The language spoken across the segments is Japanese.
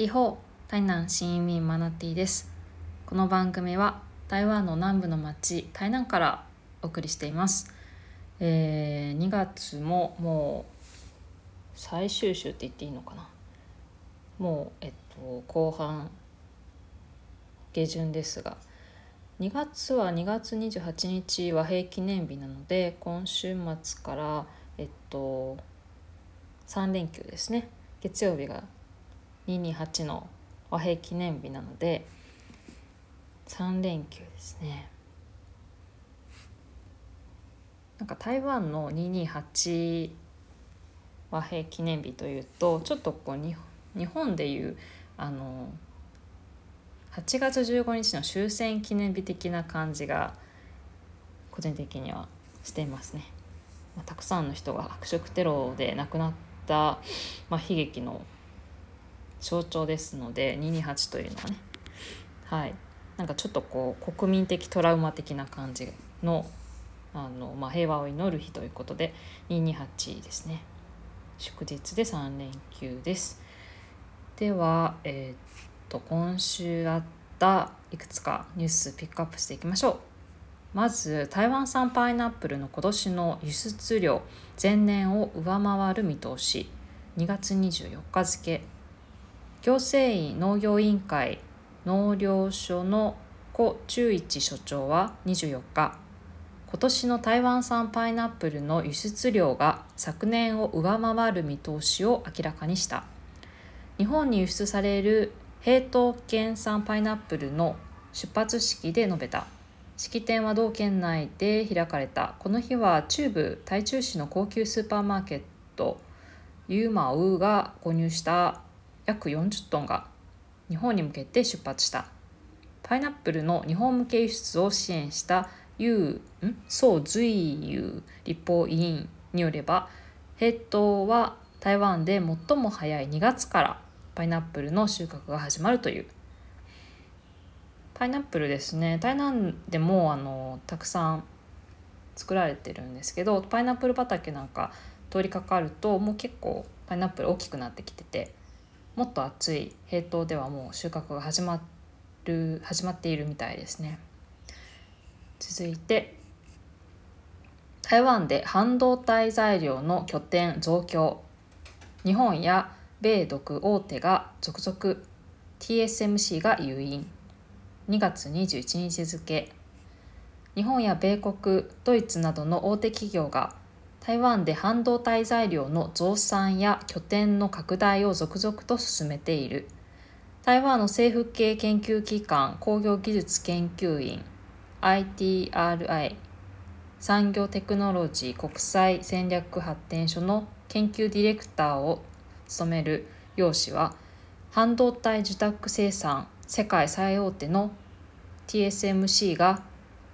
リホー台南新移民マナティです。この番組は台湾の南部の町台南からお送りしています、えー、2月ももう最終週って言っていいのかな。もうえっと後半下旬ですが。2月は2月28日和平記念日なので今週末からえっと3連休ですね。月曜日が228の和平記念日なので3連休ですねなんか台湾の228和平記念日というとちょっとこう日本でいうあの8月15日の終戦記念日的な感じが個人的にはしていますね。まあ、たくさんの人が白色テロで亡くなった、まあ、悲劇の象徴ですので228というのはね。はい。なんかちょっとこう国民的トラウマ的な感じのあの、まあ、平和を祈る日ということで228ですね。祝日で3連休です。ではえー、っと今週あったいくつかニュースピックアップしていきましょう。まず台湾産パイナップルの今年の輸出量前年を上回る見通し。2月24日付。行政院農業委員会農業所の胡中一所長は24日今年の台湾産パイナップルの輸出量が昨年を上回る見通しを明らかにした。日本に輸出される平東県産パイナップルの出発式で述べた。式典は同県内で開かれた。この日は中部台中市の高級スーパーマーケットユーマウーが購入した約40トンが日本に向けて出発したパイナップルの日本向け輸出を支援したユー宋随友立法委員によれば平東は台湾で最も早い2月からパイナップルの収穫が始まるというパイナップルですね台南でもあのたくさん作られてるんですけどパイナップル畑なんか通りかかるともう結構パイナップル大きくなってきててもっと暑い平東ではもう収穫が始まる始まっているみたいですね。続いて台湾で半導体材料の拠点増強。日本や米独大手が続々 TSMC が誘引。2月21日付。日本や米国ドイツなどの大手企業が台湾で半導体材料の増産や拠点の拡大を続々と進めている。台湾の政府系研究機関工業技術研究院 ITRI 産業テクノロジー国際戦略発展所の研究ディレクターを務める楊氏は半導体受託生産世界最大手の TSMC が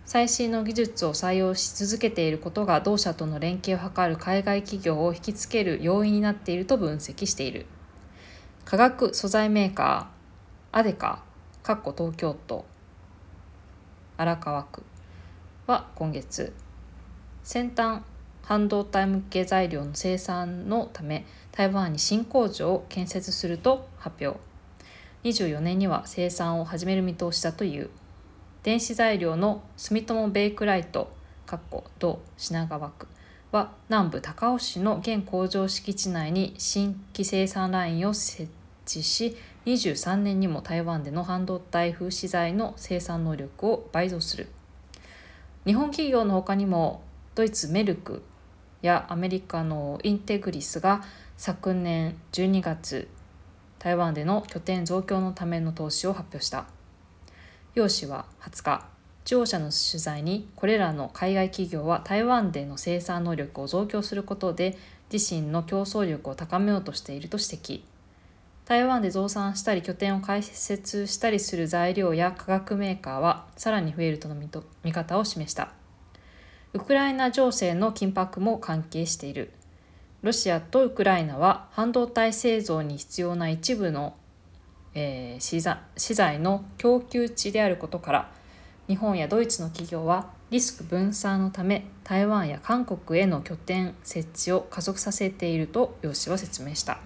最新の技術を採用し続けていることが同社との連携を図る海外企業を引きつける要因になっていると分析している。化学素材メーカーアデカ東京都。荒川区は今月先端半導体向け材料の生産のため台湾に新工場を建設すると発表。24年には生産を始める見通しだという。電子材料の住友ベイクライト同品川区は南部高尾市の現工場敷地内に新規生産ラインを設置し23年にも台湾での半導体風刺材の生産能力を倍増する。日本企業の他にもドイツメルクやアメリカのインテグリスが昨年12月台湾での拠点増強のための投資を発表した。楊氏は20日。中央社の取材にこれらの海外企業は台湾での生産能力を増強することで自身の競争力を高めようとしていると指摘。台湾で増産したり拠点を開設したりする材料や化学メーカーはさらに増えるとの見方を示した。ウクライナ情勢の緊迫も関係している。ロシアとウクライナは半導体製造に必要な一部の、えー、資材の供給地であることから日本やドイツの企業はリスク分散のため台湾や韓国への拠点設置を加速させていると楊氏は説明した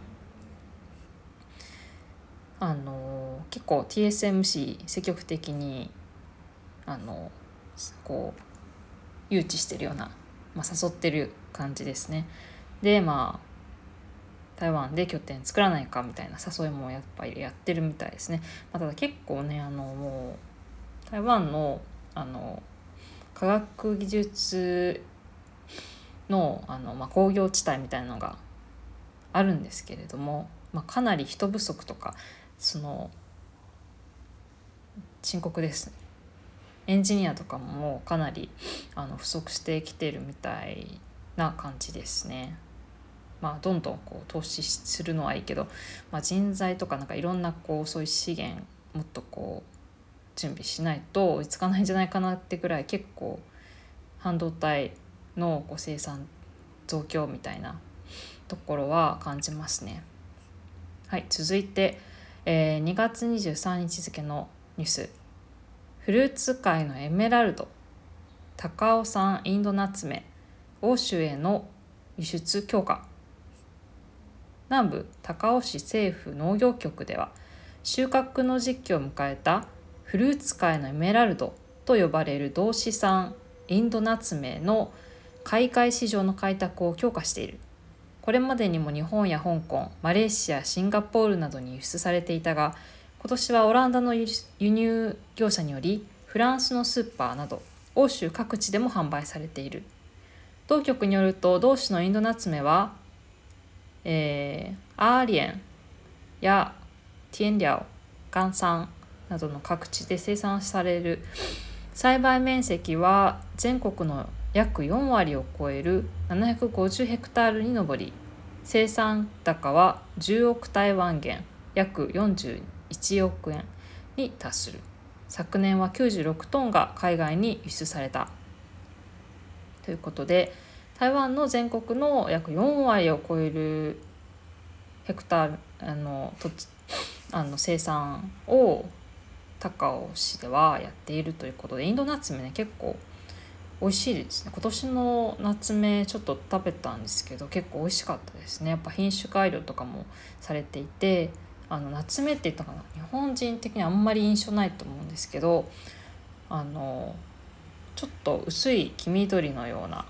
あの結構 TSMC 積極的にあのこう誘致してるような、まあ、誘ってる感じですね。でまあ台湾で拠点作らないかみたいな誘いもやっぱりやってるみたいですね。まあ、ただ結構ねあのもう台湾のあの科学技術のあの、まあ、工業地帯みたいなのがあるんですけれども、まあ、かなり人不足とかその深刻ですエンジニアとかもかなりあの不足してきてるみたいな感じですね。まあ、どんどんこう投資するのはいいけど、まあ、人材とかなんかいろんなこうそういう資源もっとこう準備しないと追いつかないんじゃないかなってぐらい結構半導体のこう生産増強みたいなところは感じますね。はい続いて、えー、2月23日付のニュース。フルーツ界のエメラルド。高尾産インドナツメ。欧州への輸出強化。南部高尾市政府農業局では収穫の時期を迎えたフルーツ界のエメラルドと呼ばれる同志産インドナツメの海外市場の開拓を強化している。これまでにも日本や香港マレーシアシンガポールなどに輸出されていたが今年はオランダの輸入業者によりフランスのスーパーなど欧州各地でも販売されている。当局によると同種のインドナツメは、えー、アーリエンやティエンリャオガンサンなどの各地で生産される栽培面積は全国の約4割を超える750ヘクタールに上り生産高は10億台湾元約41億円に達する。昨年は96トンが海外に輸出された。ということで台湾の全国の約4割を超えるヘクタールあの土地あの生産を高尾市ではやっているということでインドナツメね結構美味しいですね。今年の夏目ちょっと食べたんですけど結構美味しかったですねやっぱ品種改良とかもされていてあの夏目って言ったかな？日本人的にあんまり印象ないと思うんですけどあのちょっと薄い黄緑のような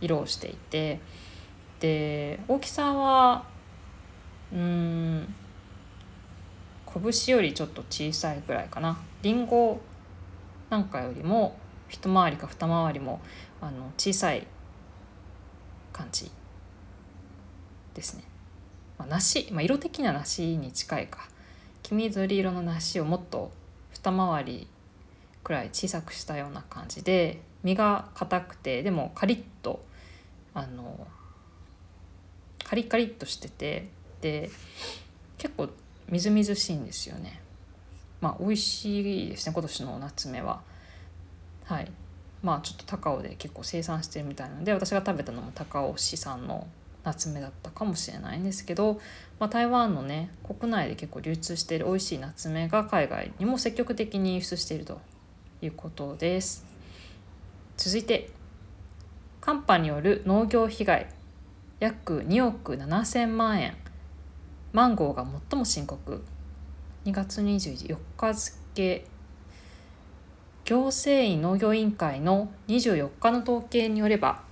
色をしていてで大きさはうん拳よりちょっと小さいぐらいかなりんごなんかよりも一回りか二回りもあの小さい感じですね。まあ、梨、まあ、色的には梨に近いか黄緑色の梨をもっと二回りくらい小さくしたような感じで実が硬くてでもカリッとあのカリカリッとしててで結構みずみずしいんですよね。まあ美味しいですね今年の夏目は。はいまあちょっと高尾で結構生産してるみたいなので私が食べたのも高尾市産の夏目だったかもしれないんですけど、まあ、台湾のね国内で結構流通している美味しい夏目が海外にも積極的に輸出しているということです続いて寒波による農業被害約2億7,000万円マンゴーが最も深刻。2月24日付行政院農業委員会の24日の統計によれば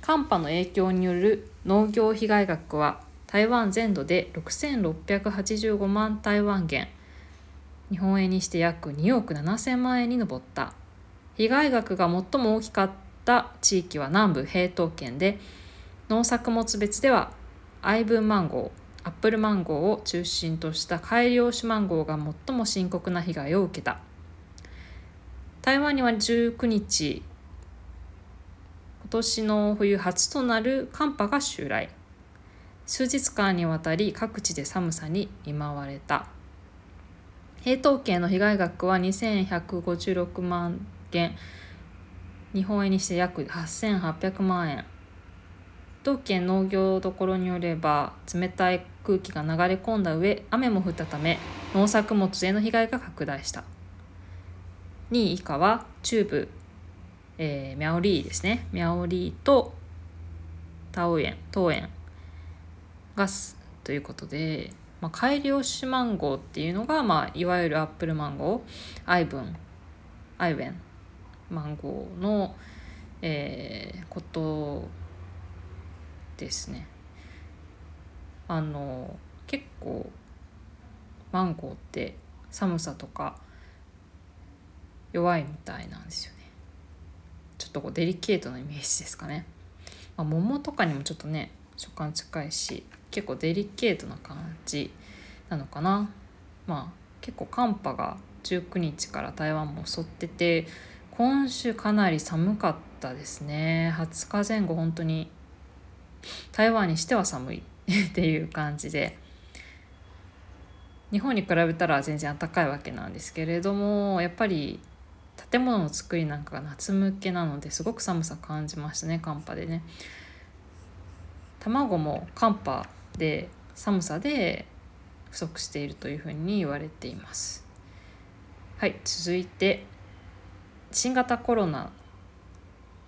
寒波の影響による農業被害額は台湾全土で6685万台湾元。日本円にして約2億7000万円に上った。被害額が最も大きかった地域は南部平東県で農作物別ではアイブンマンゴーアップルマンゴーを中心とした改良種マンゴーが最も深刻な被害を受けた。台湾には19日今年の冬初となる寒波が襲来。数日間にわたり各地で寒さに見舞われた。平等県の被害額は2156万元日本円にして約8800万円。当県農業どころによれば冷たい空気が流れ込んだ上雨も降ったため農作物への被害が拡大した。2位以下は中部、えー、ミャオリーですね。ミャオリーとタオ園桃園がということでまあ、改良種マンゴーっていうのが、まあ、いわゆるアップルマンゴーアイブンアイウェンマンゴーの、えー、ことですね。あの結構マンゴーって寒さとか弱いみたいなんですよね。ちょっとこうデリケートなイメージですかね。まあ、桃とかにもちょっとね食感近いし結構デリケートな感じなのかな。まあ結構寒波が19日から台湾も襲ってて今週かなり寒かったですね。20日前後本当に。台湾にしては寒い。っていう感じで。日本に比べたら全然暖かいわけなんですけれどもやっぱり建物の作りなんかが夏向けなのですごく寒さ感じましたね寒波でね。卵も寒波で寒さで不足しているというふうに言われています。はい続いて新型コロナ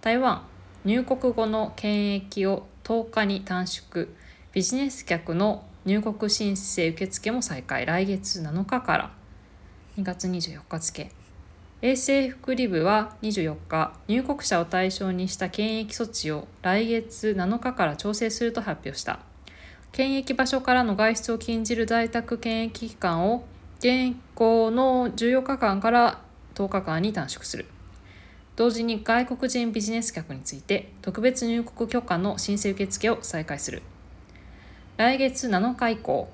台湾入国後の検疫を10日に短縮。ビジネス客の入国申請受付も再開。来月7日から。2月24日付。衛生福利部は24日入国者を対象にした検疫措置を来月7日から調整すると発表した。検疫場所からの外出を禁じる在宅検疫期間を現行の14日間から10日間に短縮する。同時に外国人ビジネス客について特別入国許可の申請受付を再開する。来月7日以降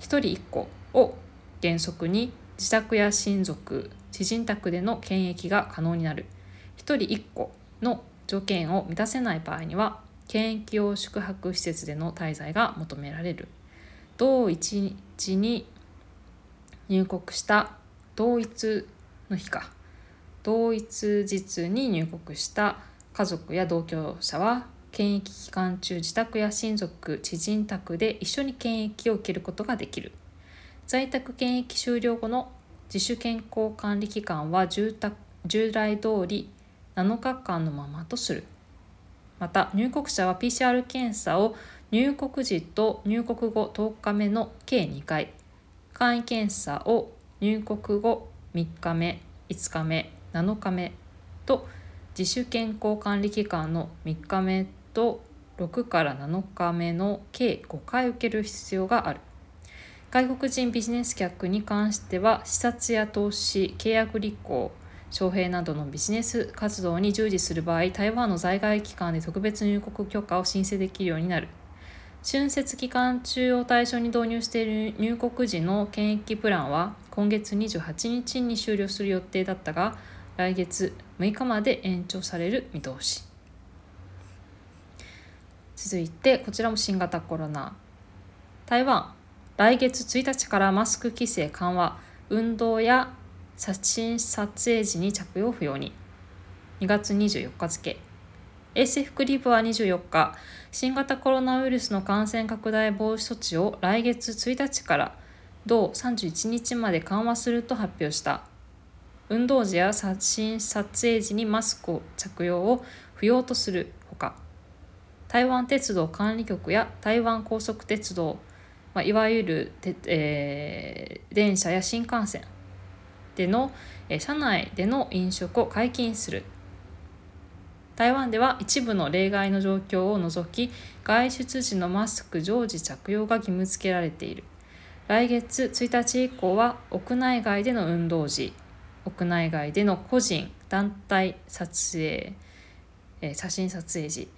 1人1個を原則に自宅や親族知人宅での検疫が可能になる。1人1個の条件を満たせない場合には検疫用宿泊施設での滞在が求められる。同一日に入国した同一の日か。同一日に入国した家族や同居者は検疫期間中自宅や親族知人宅で一緒に検疫を受けることができる。在宅検疫終了後の自主健康管理期間は従来通り7日間のままとする。また入国者は PCR 検査を入国時と入国後10日目の計2回。簡易検査を入国後3日目5日目7日目と自主健康管理期間の3日目と6から7日目の計5回受ける必要がある外国人ビジネス客に関しては視察や投資契約履行招聘などのビジネス活動に従事する場合台湾の在外機関で特別入国許可を申請できるようになる。春節期間中を対象に導入している入国時の検疫プランは今月28日に終了する予定だったが来月6日まで延長される見通し。続いてこちらも新型コロナ。台湾来月1日からマスク規制緩和。運動や写真撮影時に着用不要に。2月24日付。衛生福利部は24日。新型コロナウイルスの感染拡大防止措置を来月1日から同31日まで緩和すると発表した。運動時や写真撮影時にマスク着用を不要とするほか台湾鉄道管理局や台湾高速鉄道、まあ、いわゆるてえー、電車や新幹線での、えー、車内での飲食を解禁する。台湾では一部の例外の状況を除き外出時のマスク常時着用が義務付けられている。来月1日以降は屋内外での運動時。屋内外での個人団体撮影、えー、写真撮影時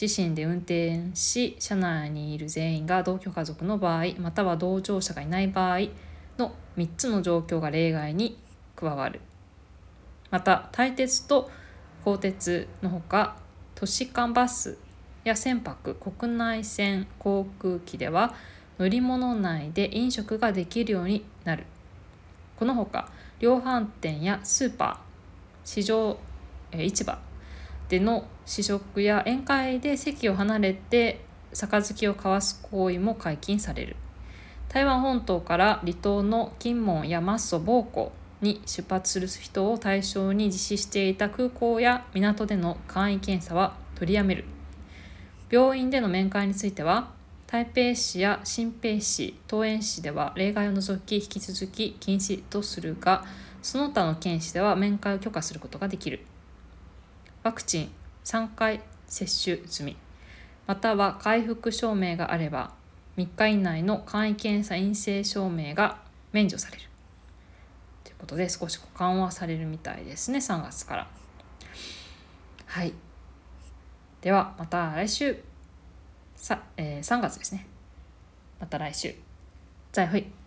自身で運転し車内にいる全員が同居家族の場合または同乗者がいない場合の3つの状況が例外に加わる。また大鉄と鋼鉄のほか都市間バスや船舶国内線航空機では乗り物内で飲食ができるようになる。このほか量販店やスーパー市場、え市場での試食や宴会で席を離れて杯を交わす行為も解禁される台湾本島から離島の金門やマッソ暴行に出発する人を対象に実施していた空港や港での簡易検査は取りやめる病院での面会については台北市や新北市桃園市では例外を除き引き続き禁止とするがその他の県市では面会を許可することができる。ワクチン3回接種済み。または回復証明があれば3日以内の簡易検査陰性証明が免除される。ということで少し緩和されるみたいですね3月から。はい。ではまた来週。さ、えー、3月ですね。また来週。再会。